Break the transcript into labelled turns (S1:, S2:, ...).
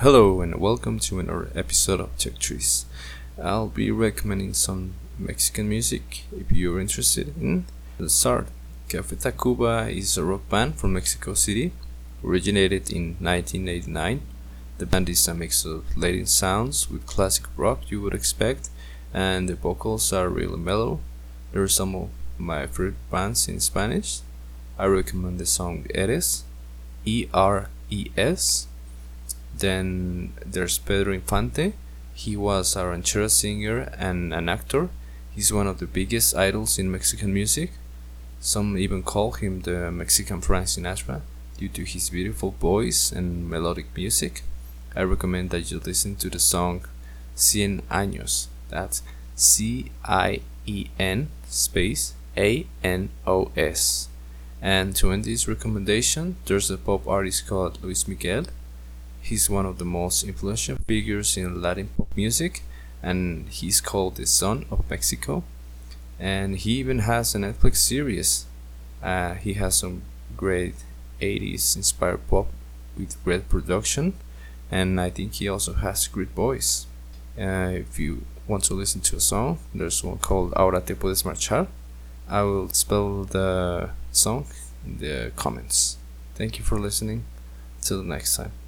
S1: Hello and welcome to another episode of Tech Trees. I'll be recommending some Mexican music if you're interested in. Let's start. Café Tacuba is a rock band from Mexico City, originated in 1989. The band is a mix of Latin sounds with classic rock you would expect, and the vocals are really mellow. They're some of my favorite bands in Spanish. I recommend the song Eres, E R E S then there's Pedro Infante. He was a ranchera singer and an actor. He's one of the biggest idols in Mexican music. Some even call him the Mexican Frank Sinatra due to his beautiful voice and melodic music. I recommend that you listen to the song Cien Años. That's C I E N space A N O S. And to end this recommendation, there's a pop artist called Luis Miguel He's one of the most influential figures in Latin pop music, and he's called the Sun of Mexico. And he even has a Netflix series. Uh, he has some great 80s inspired pop with great production, and I think he also has great voice. Uh, if you want to listen to a song, there's one called Ahora te puedes marchar. I will spell the song in the comments. Thank you for listening. Till next time.